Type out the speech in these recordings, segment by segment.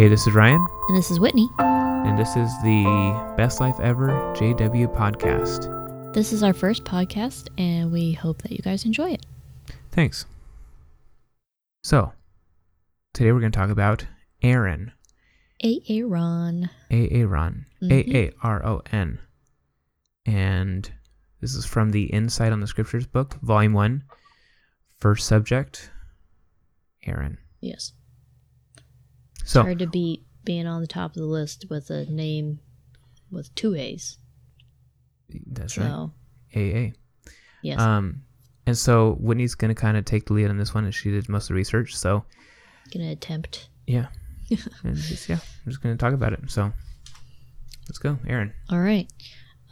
Hey, this is Ryan, And this is Whitney. and this is the Best Life Ever JW podcast. This is our first podcast, and we hope that you guys enjoy it. Thanks. So, today we're going to talk about Aaron. Aaron. Aaron. Mhm. A A R O N. And this is from the Insight on the Scriptures book, Volume 1. First subject Aaron. Yes. So, Hard to beat being on the top of the list with a name with two A's. that's right. So, AA. yes. Um, and so Whitney's going to kind of take the lead on this one, and she did most of the research. So, Gonna attempt. yeah. and just, yeah, I'm just going to talk about it. So, let's go. Aaron. All right.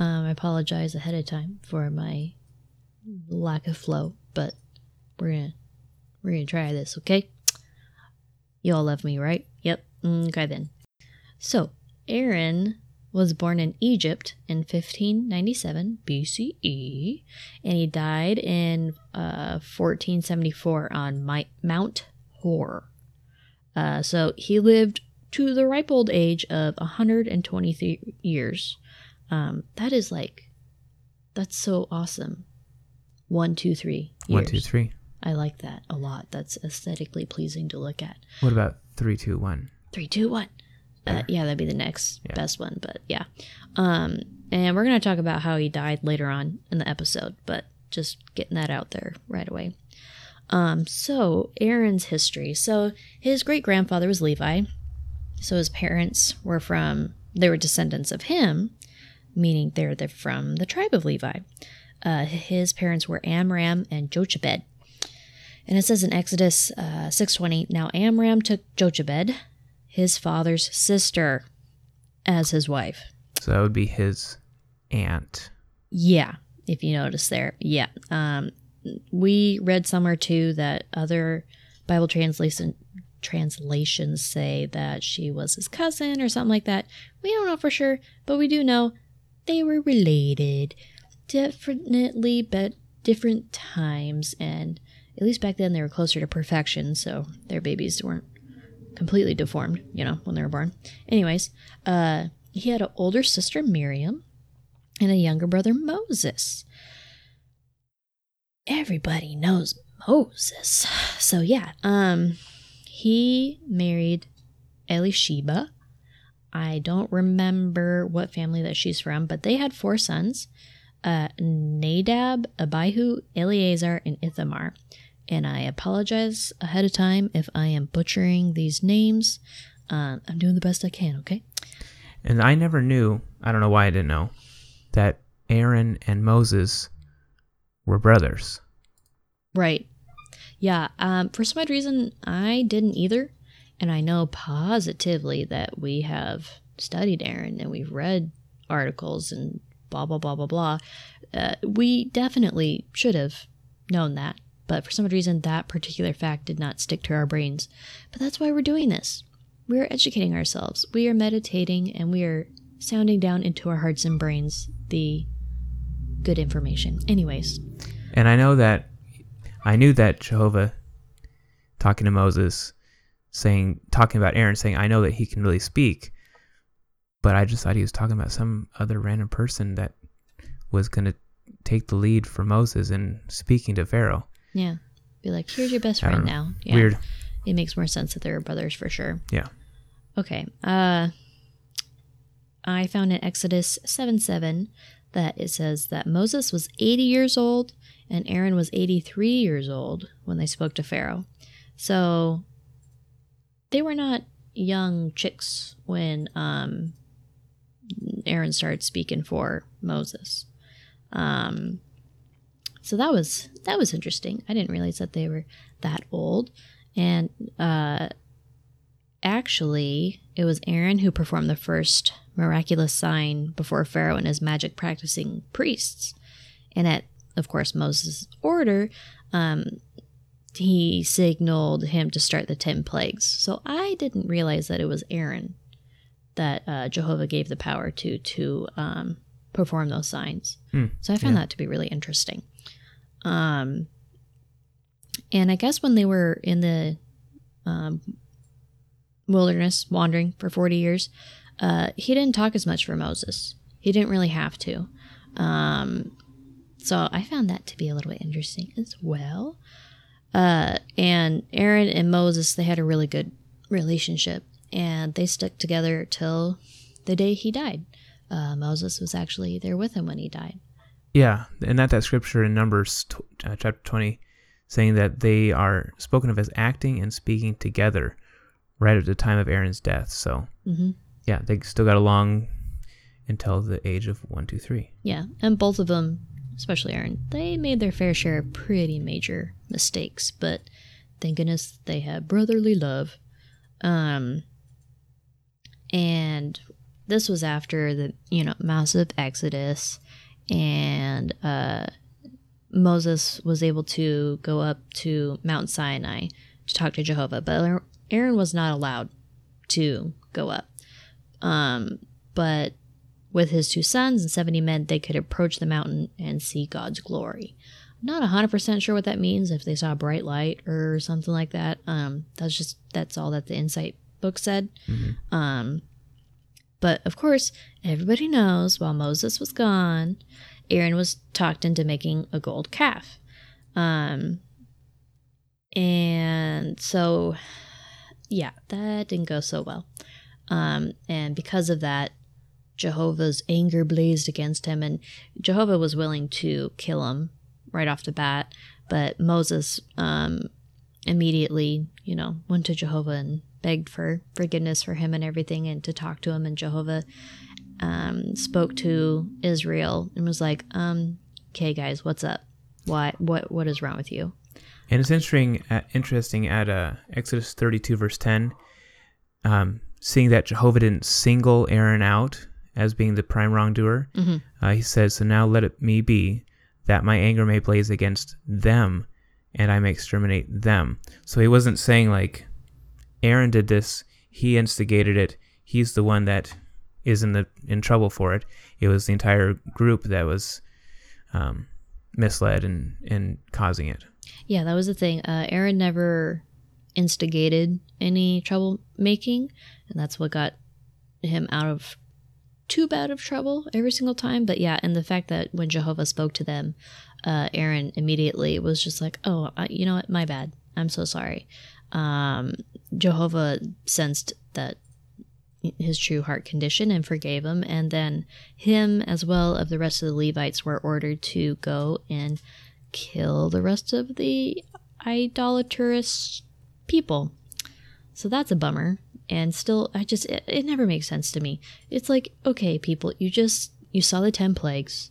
Um, I apologize ahead of time for my lack of flow, but we're gonna we're gonna try this, okay? You all love me, right? Yep. Mm, Okay then. So Aaron was born in Egypt in 1597 BCE, and he died in uh, 1474 on Mi- Mount Hor. Uh, so he lived to the ripe old age of 123 years. Um, that is like, that's so awesome. One, two, three. One, years. two, three. I like that a lot. That's aesthetically pleasing to look at. What about three, two, one? Three, two, one. Uh, yeah, that'd be the next Yeah. best one. But yeah, um, and we're gonna talk about how he died later on in the episode. But just getting that out there right away. Um, so Aaron's history. So his great grandfather was Levi. So his parents were from. They were descendants of him, meaning they're the, from the tribe of Levi. Uh, his parents were Amram and Jochebed. And it says in Exodus uh, 6.20, Now Amram took Jochebed, his father's sister, as his wife. So that would be his aunt. Yeah, if you notice there. Yeah. Um, we read somewhere too that other Bible translation translations say that she was his cousin or something like that. We don't know for sure, but we do know they were related. Definitely, but different times, and at least back then they were closer to perfection, so their babies weren't completely deformed, you know, when they were born. Anyways, uh, he had an older sister, Miriam, and a younger brother, Moses. Everybody knows Moses. So yeah, um he married Elisheba. I don't remember what family that she's from, but they had four sons. Uh, Nadab, Abihu, Eleazar, and Ithamar. And I apologize ahead of time if I am butchering these names. Uh, I'm doing the best I can, okay? And I never knew, I don't know why I didn't know, that Aaron and Moses were brothers. Right. Yeah. Um, for some odd reason, I didn't either. And I know positively that we have studied Aaron and we've read articles and blah, blah, blah, blah, blah. Uh, we definitely should have known that. But for some reason, that particular fact did not stick to our brains. But that's why we're doing this. We're educating ourselves. We are meditating and we are sounding down into our hearts and brains the good information. Anyways, And I know that, I knew that Jehovah talking to Moses, saying, talking about Aaron, saying, I know that he can really speak. But I just thought he was talking about some other random person that was going to take the lead for Moses in speaking to Pharaoh. Yeah. Be like, here's your best I don't friend know. now. Yeah. Weird. It makes more sense that they're brothers for sure. Yeah. Okay. Uh I found in Exodus 7 7 that it says that Moses was 80 years old and Aaron was 83 years old when they spoke to Pharaoh. So they were not young chicks when um Aaron started speaking for Moses. Um so that was that was interesting. I didn't realize that they were that old. And uh actually, it was Aaron who performed the first miraculous sign before Pharaoh and his magic practicing priests. And at, of course, Moses' order, um, he signaled him to start the 10 plagues. So I didn't realize that it was Aaron that uh, Jehovah gave the power to to um, perform those signs. Hmm, So I found yeah. that to be really interesting. Um, and I guess when they were in the um, wilderness wandering for 40 years, uh, he didn't talk as much for Moses. He didn't really have to. Um, so I found that to be a little bit interesting as well. Uh, and Aaron and Moses, they had a really good relationship and they stuck together till the day he died. Uh, Moses was actually there with him when he died. Yeah, and that that scripture in Numbers tw- uh, chapter 20 saying that they are spoken of as acting and speaking together right at the time of Aaron's death. So, hmm yeah, they still got along until the age of one, two, three. Yeah, and both of them, especially Aaron, they made their fair share of pretty major mistakes, but thank goodness they had brotherly love. Um, and this was after the you know massive exodus, and uh, Moses was able to go up to Mount Sinai to talk to Jehovah, but Aaron was not allowed to go up. Um, but with his two sons and 70 men, they could approach the mountain and see God's glory. I'm not 100% sure what that means, if they saw a bright light or something like that. Um, that's just, that's all that the Insight book said. Um, but of course, everybody knows while Moses was gone, Aaron was talked into making a gold calf. Um, and so, yeah, that didn't go so well. Um, and because of that, Jehovah's anger blazed against him, and Jehovah was willing to kill him right off the bat. But Moses um, immediately, you know, went to Jehovah and begged for forgiveness for him and everything, and to talk to him. And Jehovah um, spoke to Israel and was like, um, "Okay, guys, what's up? Why? What? What is wrong with you?" And it's interesting, uh, interesting at uh, Exodus 32, verse 10, um, seeing that Jehovah didn't single Aaron out as being the prime wrongdoer. Mhm. Uh, he says, So now let it me be that my anger may blaze against them and I may exterminate them. So he wasn't saying, like, Aaron did this, he instigated it, he's the one that is in, the, in trouble for it. It was the entire group that was um, misled and, and causing it. Yeah, that was the thing. Uh, Aaron never instigated any troublemaking, and that's what got him out of too bad of trouble every single time. But yeah, and the fact that when Jehovah spoke to them, uh, Aaron immediately was just like, "Oh, I, you know what? My bad. I'm so sorry." Um, Jehovah sensed that his true heart condition and forgave him, and then him as well of the rest of the Levites were ordered to go and kill the rest of the idolatrous people. So that's a bummer. And still, I just, it, it never makes sense to me. It's like, okay, people, you just, you saw the 10 plagues.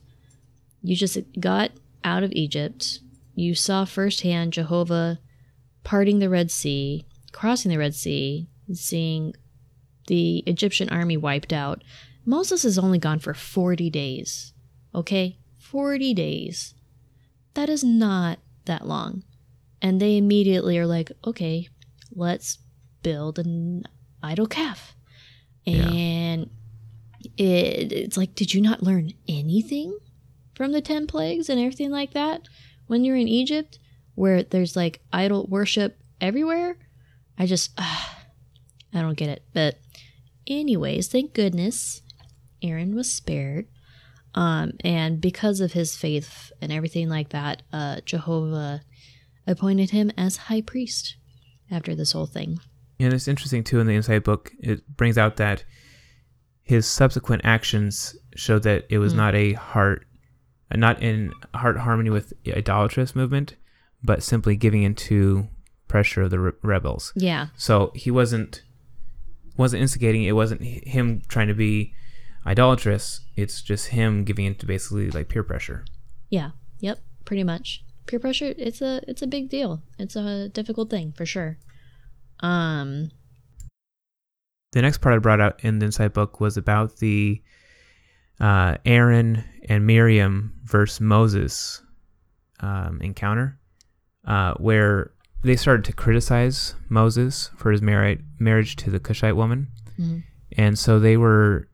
You just got out of Egypt. You saw firsthand Jehovah parting the Red Sea, crossing the Red Sea, seeing the Egyptian army wiped out. Moses is only gone for 40 days. Okay? 40 days. That is not that long. And they immediately are like, okay, let's build an idol calf. Yeah. And it, it's like, did you not learn anything from the 10 plagues and everything like that when you're in Egypt where there's like idol worship everywhere? I just, ah, I don't get it. But, anyways, thank goodness Aaron was spared. Um, and because of his faith and everything like that, uh, Jehovah appointed him as high priest after this whole thing. And it's interesting too in the Insight book, it brings out that his subsequent actions showed that it was Mm. not a heart, not in heart harmony with idolatrous movement, but simply giving into pressure of the re- rebels. Yeah, So he wasn't wasn't instigating. It wasn't him trying to be idolatrous. It's just him giving into basically like peer pressure. yeah, yep, pretty much. Peer pressure, it's a it's a big deal. It's a difficult thing for sure. Um, The next part I brought out in the Insight book was about the uh, Aaron and Miriam versus Moses um, encounter, uh, where they started to criticize Moses for his marri- marriage to the Cushite woman, mhm. and so they were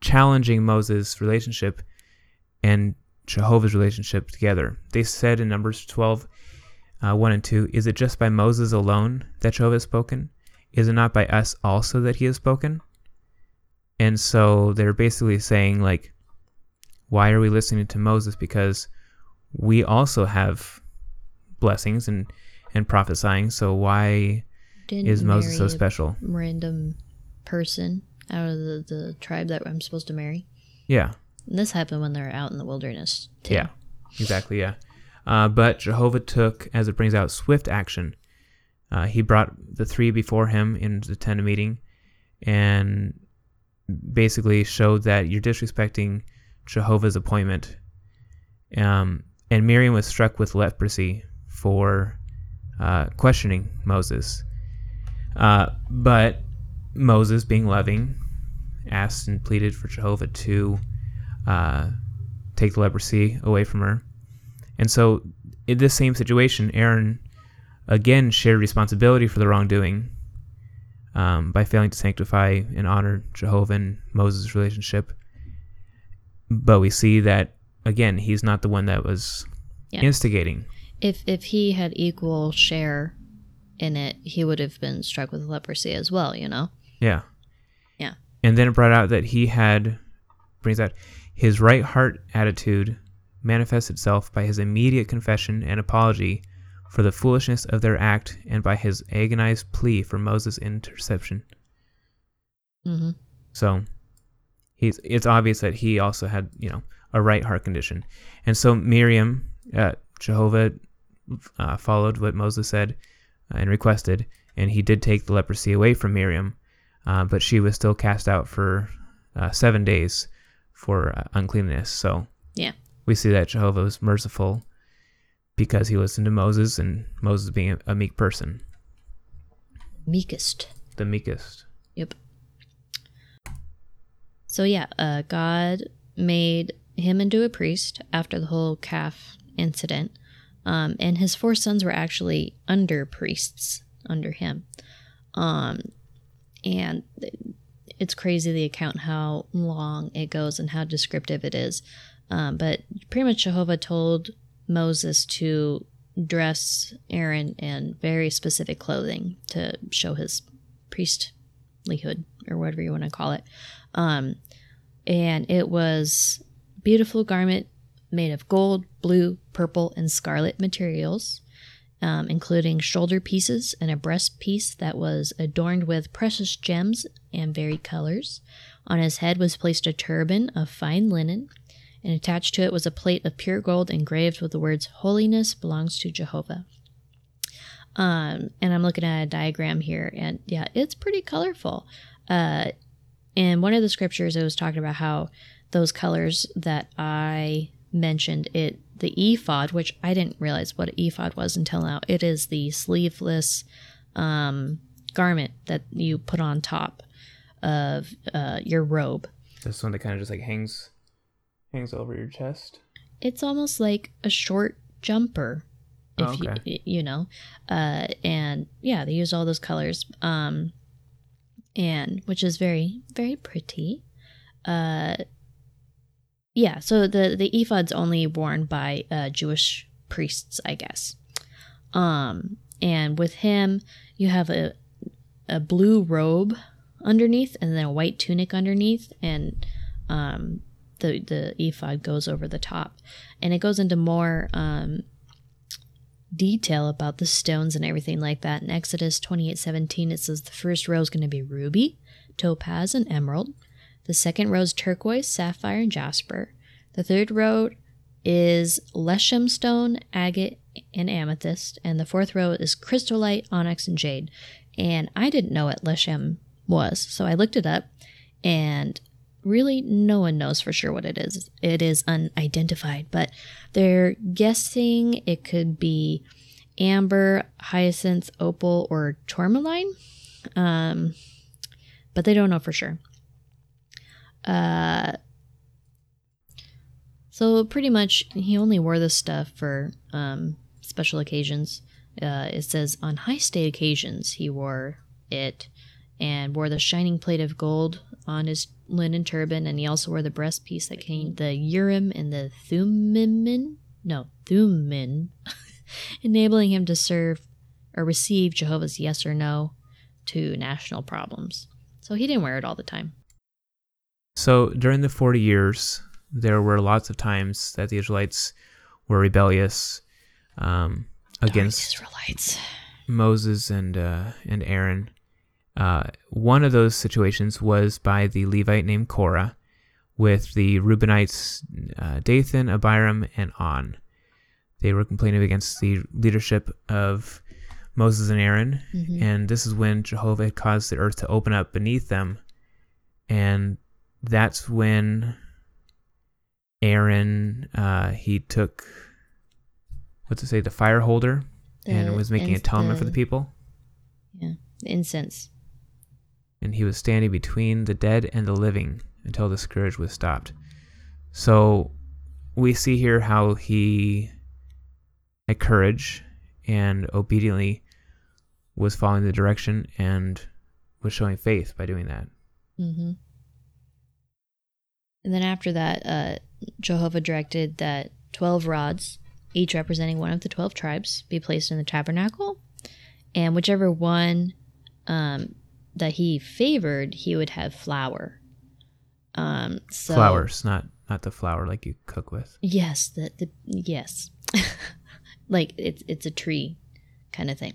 challenging Moses' relationship and Jehovah's relationship together. They said in Numbers 12, uh, 1 and 2, Is it just by Moses alone that Jehovah has spoken? Is it not by us also that he has spoken? And so they're basically saying, like, why are we listening to Moses? Because we also have blessings and, and prophesying. So why Didn't is Moses so special? Random person out of the, the tribe that I'm supposed to marry. Yeah. And this happened when they were out in the wilderness. too. Yeah, exactly. Yeah. Uh, but Jehovah took, as it brings out, swift action. Uh, he brought the three before him in the tent of meeting and basically showed that you're disrespecting Jehovah's appointment. Um, and Miriam was struck with leprosy for uh, questioning Moses. Uh, but Moses, being loving, asked and pleaded for Jehovah to uh, take the leprosy away from her. And so, in this same situation, Aaron again shared responsibility for the wrongdoing um, by failing to sanctify and honor Jehovah and Moses' relationship. But we see that, again, he's not the one that was Yeah. instigating. If if he had equal share in it, he would have been struck with leprosy as well. You know. Yeah. Yeah. And then it brought out that he had, brings out, his right heart attitude manifests itself by his immediate confession and apology for the foolishness of their act and by his agonized plea for Moses' interception. Mm-hmm. So he's it's obvious that he also had, you know, a right heart condition. And so Miriam, uh, Jehovah uh, followed what Moses said uh, and requested, and he did take the leprosy away from Miriam, uh, but she was still cast out for uh, seven days for uh, uncleanness. So Yeah. we see that Jehovah was merciful because he listened to Moses, and Moses being a, a meek person, Meekest. the meekest. Yep. So yeah, uh, God made him into a priest after the whole calf incident, um, and his four sons were actually under priests under him. Um, and it's crazy the account how long it goes and how descriptive it is. Um, but pretty much Jehovah told Moses to dress Aaron in very specific clothing to show his priestlyhood or whatever you want to call it. Um, and it was beautiful garment made of gold, blue, purple, and scarlet materials, um, including shoulder pieces and a breast piece that was adorned with precious gems and varied colors. On his head was placed a turban of fine linen, and attached to it was a plate of pure gold engraved with the words "Holiness belongs to Jehovah." Um, and I'm looking at a diagram here, and yeah, it's pretty colorful. Uh, in one of the scriptures, it was talking about how those colors that I mentioned, it the ephod, which I didn't realize what an ephod was until now. It is the sleeveless um, garment that you put on top of uh, your robe. This one that kind of just like hangs, hangs over your chest. It's almost like a short jumper, if Oh, okay. you you know, uh, and yeah, they use all those colors, um, and which is very very pretty. Uh, yeah, so the the ephod's only worn by uh, Jewish priests, I guess. Um, and with him, you have a a blue robe underneath, and then a white tunic underneath, and um, the the ephod goes over the top, and it goes into more um, detail about the stones and everything like that. In Exodus twenty eight seventeen, it says the first row is going to be ruby, topaz, and emerald. The second row is turquoise, sapphire, and jasper. The third row is leshem stone, agate, and amethyst. And the fourth row is chrysolite, onyx, and jade. And I didn't know what leshem was, so I looked it up, and really no one knows for sure what it is. It is unidentified, but they're guessing it could be amber, hyacinth, opal, or tourmaline. Um, but they don't know for sure. Uh, so pretty much, he only wore this stuff for um, special occasions. Uh, it says on high state occasions he wore it, and wore the shining plate of gold on his linen turban, and he also wore the breast piece that contained the urim and the thummim, no thummim, enabling him to serve or receive Jehovah's yes or no to national problems. So he didn't wear it all the time. So during the 40 years, there were lots of times that the Israelites were rebellious um, against Israelites. Moses and uh, and Aaron. Uh, one of those situations was by the Levite named Korah, with the Reubenites uh, Dathan, Abiram, and On. They were complaining against the leadership of Moses and Aaron, Mhm. and this is when Jehovah had caused the earth to open up beneath them, and that's when Aaron uh, he took what's it say the fire holder and was making ins- atonement for the people. Yeah, the incense. and he was standing between the dead and the living until the scourge was stopped. So we see here how he had courage and obediently was following the direction and was showing faith by doing that. hmm And then after that, uh, Jehovah directed that 12 rods, each representing one of the 12 tribes, be placed in the tabernacle. And whichever one um, that he favored, he would have flour. Um, so, Flowers, not not the flour like you cook with. Yes, the, the yes. like it's it's a tree kind of thing.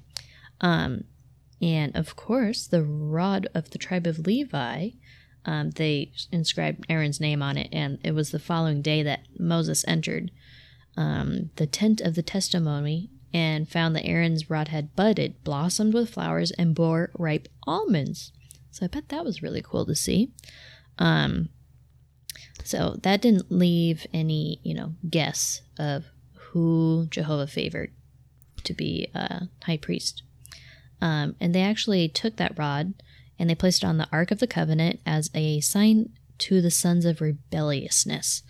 Um and of course, the rod of the tribe of Levi, um, they inscribed Aaron's name on it, and it was the following day that Moses entered um, the tent of the testimony and found that Aaron's rod had budded, blossomed with flowers, and bore ripe almonds. So I bet that was really cool to see. Um, so that didn't leave any, you know, guess of who Jehovah favored to be a high priest. Um, and they actually took that rod and they placed it on the Ark of the Covenant as a sign to the sons of rebelliousness.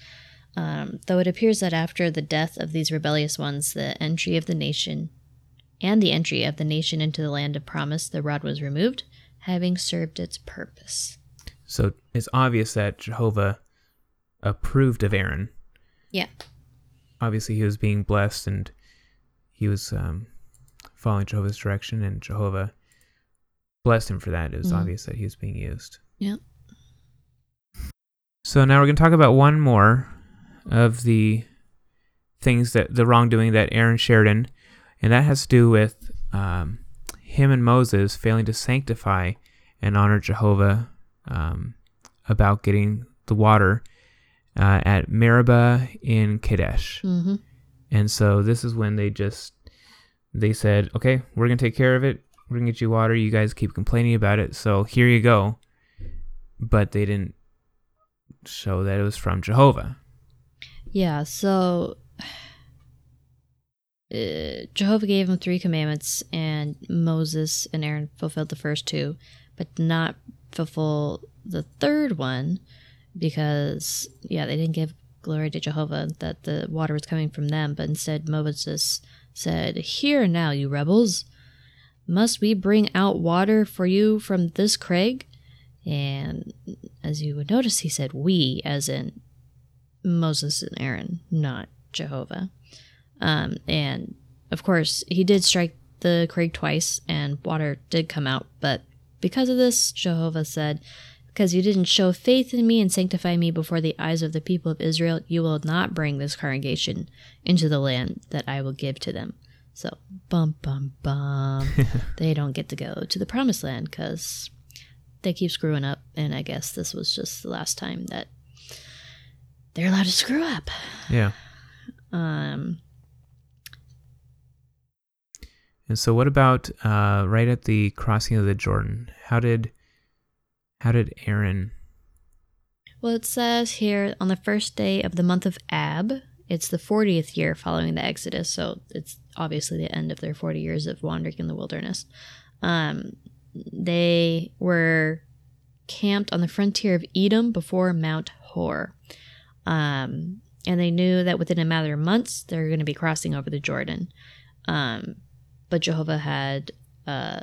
Um, though it appears that after the death of these rebellious ones, the entry of the nation and the entry of the nation into the land of promise, the rod was removed, having served its purpose. So it's obvious that Jehovah approved of Aaron. Yeah. Obviously, he was being blessed and he was um, following Jehovah's direction, and Jehovah blessed him for that. It was Mhm. obvious that he was being used. Yep. So now we're going to talk about one more of the things that the wrongdoing that Aaron shared in, and that has to do with um, him and Moses failing to sanctify and honor Jehovah um, about getting the water uh, at Meribah in Kadesh. Mm-hmm. And so this is when they just they said, "Okay, we're gonna take care of it. We're gonna get you water. You guys keep complaining about it, so here you go." But they didn't show that it was from Jehovah. Yeah, so uh, Jehovah gave him three commandments, and Moses and Aaron fulfilled the first two, but not fulfill the third one because, yeah, they didn't give glory to Jehovah that the water was coming from them, but instead Moses said, Here now, you rebels, must we bring out water for you from this crag? And as you would notice, he said we, as in Moses and Aaron, not Jehovah. Um, and of course, he did strike the crag twice, and water did come out. But because of this, Jehovah said, Because you didn't show faith in me and sanctify me before the eyes of the people of Israel, you will not bring this congregation into the land that I will give to them. So, bum, bum, bum. they don't get to go to the promised land because they keep screwing up. And I guess this was just the last time that they're allowed to screw up. Yeah. Um, And so what about uh, right at the crossing of the Jordan? How did how did Aaron? well, it says here on the first day of the month of Ab, it's the 40th year following the Exodus. So it's obviously the end of their 40 years of wandering in the wilderness. Um, they were camped on the frontier of Edom before Mount Hor. Um, and they knew that within a matter of months, they were going to be crossing over the Jordan. Um, but Jehovah had uh,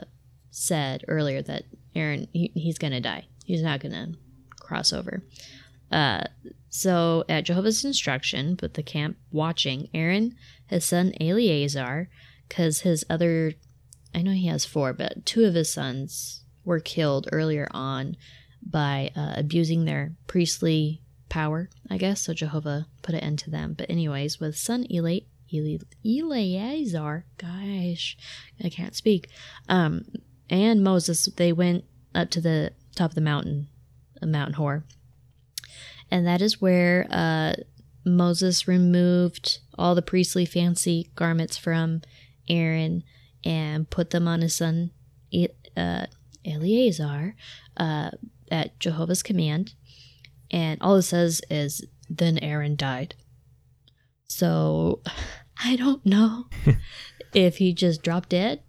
said earlier that Aaron, he, he's going to die. He's not going to cross over. Uh, so, at Jehovah's instruction, with the camp watching, Aaron, his son Eleazar, because his other, I know he has four, but two of his sons were killed earlier on by uh, abusing their priestly power, I guess. So Jehovah put an end to them. But anyways, with son Eli, Eli, Eleazar, gosh, I can't speak, um, and Moses, they went up to the top of the mountain, uh, Mount Hor. And that is where uh, Moses removed all the priestly fancy garments from Aaron and put them on his son uh, Eleazar uh, at Jehovah's command. And all it says is, then Aaron died. So I don't know if he just dropped dead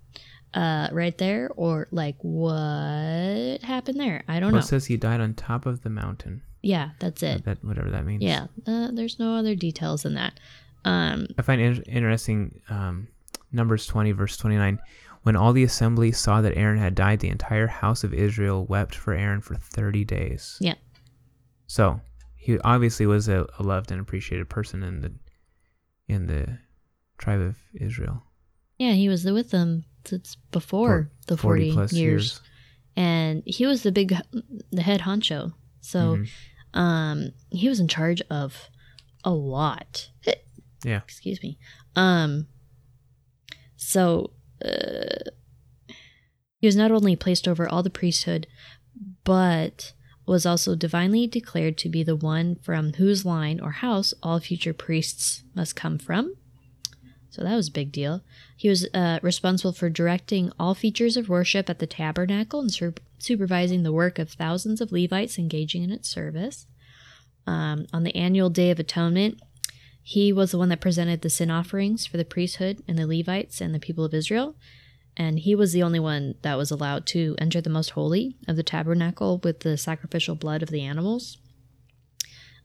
uh, right there or like what happened there. I don't Well, know. it says he died on top of the mountain. Yeah, that's it. That whatever that means. Yeah, uh, there's no other details than that. Um, I find it interesting um, Numbers 20, verse 29. When all the assembly saw that Aaron had died, the entire house of Israel wept for Aaron for 30 days. Yeah. So he obviously was a, a loved and appreciated person in the in the tribe of Israel. yeah, he was with them since before the 40, plus years. years. and he was the big, the head honcho. So, Mhm. Um, he was in charge of a lot. Yeah. Excuse me. Um, so, uh, he was not only placed over all the priesthood, but was also divinely declared to be the one from whose line or house all future priests must come from. So that was a big deal. He was uh, responsible for directing all features of worship at the tabernacle and sur- supervising the work of thousands of Levites engaging in its service. Um, on the annual Day of Atonement, he was the one that presented the sin offerings for the priesthood and the Levites and the people of Israel. And he was the only one that was allowed to enter the most holy of the tabernacle with the sacrificial blood of the animals.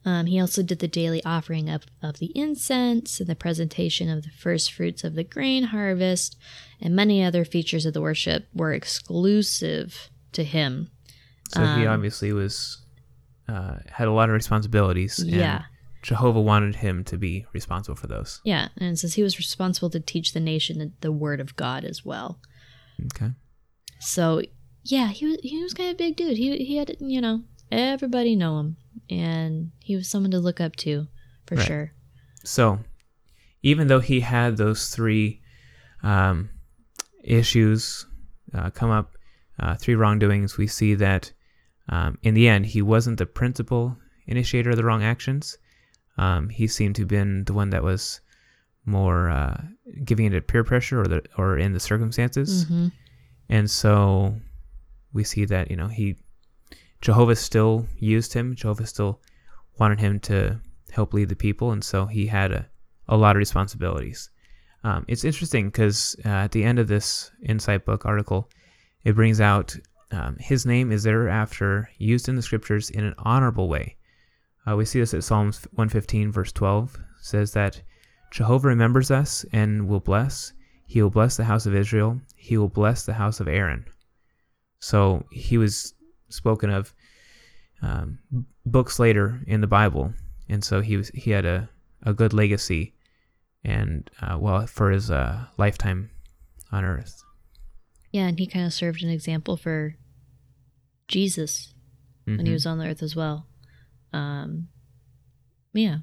Um, he also did the daily offering of, of the incense and the presentation of the first fruits of the grain harvest, and many other features of the worship were exclusive to him. So he Um, obviously was uh, had a lot of responsibilities. and Yeah. Jehovah wanted him to be responsible for those. Yeah, and it says he was responsible to teach the nation the word of God as well. Okay. So yeah, he was he was kind of a big dude. He he had you know everybody know him, and he was someone to look up to for Right. sure. So, even though he had those three um, issues uh, come up, uh, three wrongdoings, we see that um, in the end, he wasn't the principal initiator of the wrong actions. Um, he seemed to have been the one that was more uh, giving into peer pressure or the or in the circumstances, hmm and so we see that you know he Jehovah still used him. Jehovah still wanted him to help lead the people, and so he had a, a lot of responsibilities. Um, it's interesting because uh, at the end of this Insight Book article, it brings out um, his name is thereafter used in the scriptures in an honorable way. Uh, we see this at Psalms 115, verse 12, says that Jehovah remembers us and will bless. He will bless the house of Israel. He will bless the house of Aaron. So he was spoken of um, books later in the Bible, and so he was he had a, a good legacy, and uh, well for his uh, lifetime on earth. Yeah, and he kind of served an example for Jesus when he Mhm. was on the earth as well. Um, yeah.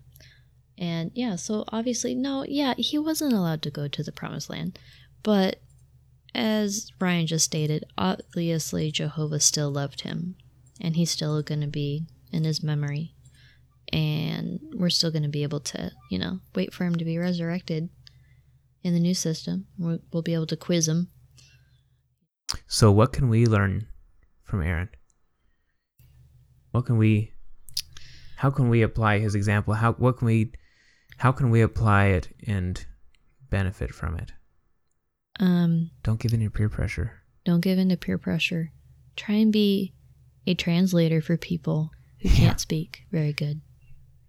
And yeah, so obviously, no, yeah, he wasn't allowed to go to the promised land. But as Ryan just stated, obviously Jehovah still loved him. And he's still going to be in his memory. And we're still going to be able to, you know, wait for him to be resurrected in the new system. We'll be able to quiz him. So what can we learn from Aaron? What can we how can we apply his example? How what can we how can we apply it and benefit from it? Um, Don't give in to peer pressure. Don't give in to peer pressure. Try and be a translator for people who can't speak very good.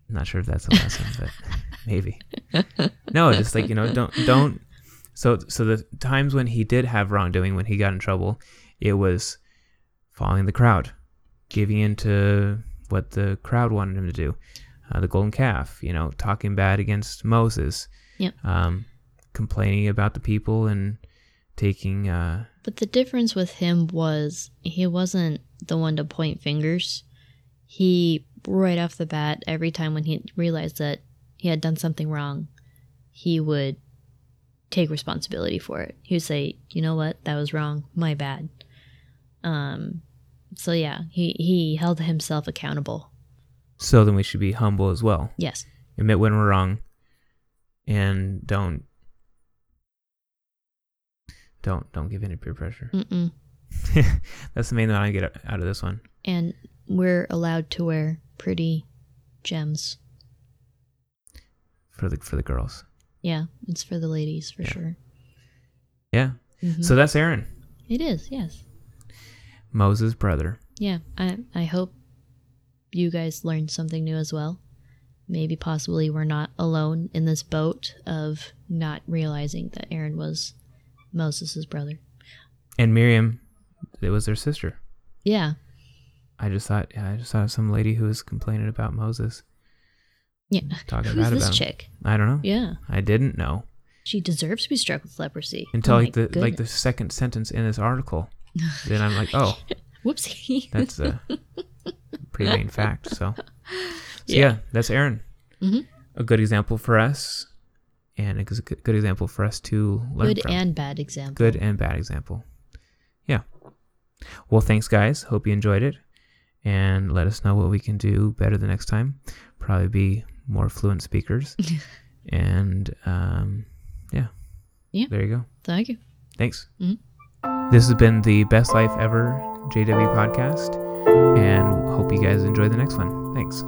I'm not sure if that's a lesson, but maybe. No, just like you know, don't don't. So so the times when he did have wrongdoing, when he got in trouble, it was following the crowd, giving in to what the crowd wanted him to do. Uh, the golden calf, you know, talking bad against Moses. Yep. Um, complaining about the people and taking uh But the difference with him was he wasn't the one to point fingers. He, right off the bat, every time when he realized that he had done something wrong, he would take responsibility for it. He would say, you know what, that was wrong, my bad. Um, so yeah, he, he held himself accountable. so then we should be humble as well. Yes. Admit when we're wrong and don't don't don't give in to peer pressure. That's the main thing I get out of this one. And we're allowed to wear pretty gems. For the for the girls. Yeah, it's for the ladies for Yeah. sure. Yeah. Mhm. So that's Aaron, It is, yes. Moses' brother. Yeah, I I hope you guys learned something new as well. Maybe possibly we're not alone in this boat of not realizing that Aaron was Moses' brother. And Miriam, it was their sister. Yeah. I just thought, yeah, I just thought of some lady who was complaining about Moses, Yeah. talking Who's bad this about him. chick? I don't know. Yeah. I didn't know She deserves to be struck with leprosy. until Oh like the like the second sentence in this article. then I'm like, oh, Whoopsie. that's a pretty main fact. So, so yeah. Yeah. that's Aaron. Mhm. A good example for us, and a good example for us to learn Good from. and bad example. good and bad example. Yeah. Well, thanks, guys. Hope you enjoyed it. And let us know what we can do better the next time. Probably be more fluent speakers. and um, yeah. Yeah. There you go. Thank you. Thanks. Mhm. This has been the Best Life Ever JW podcast. And hope you guys enjoy the next one. Thanks.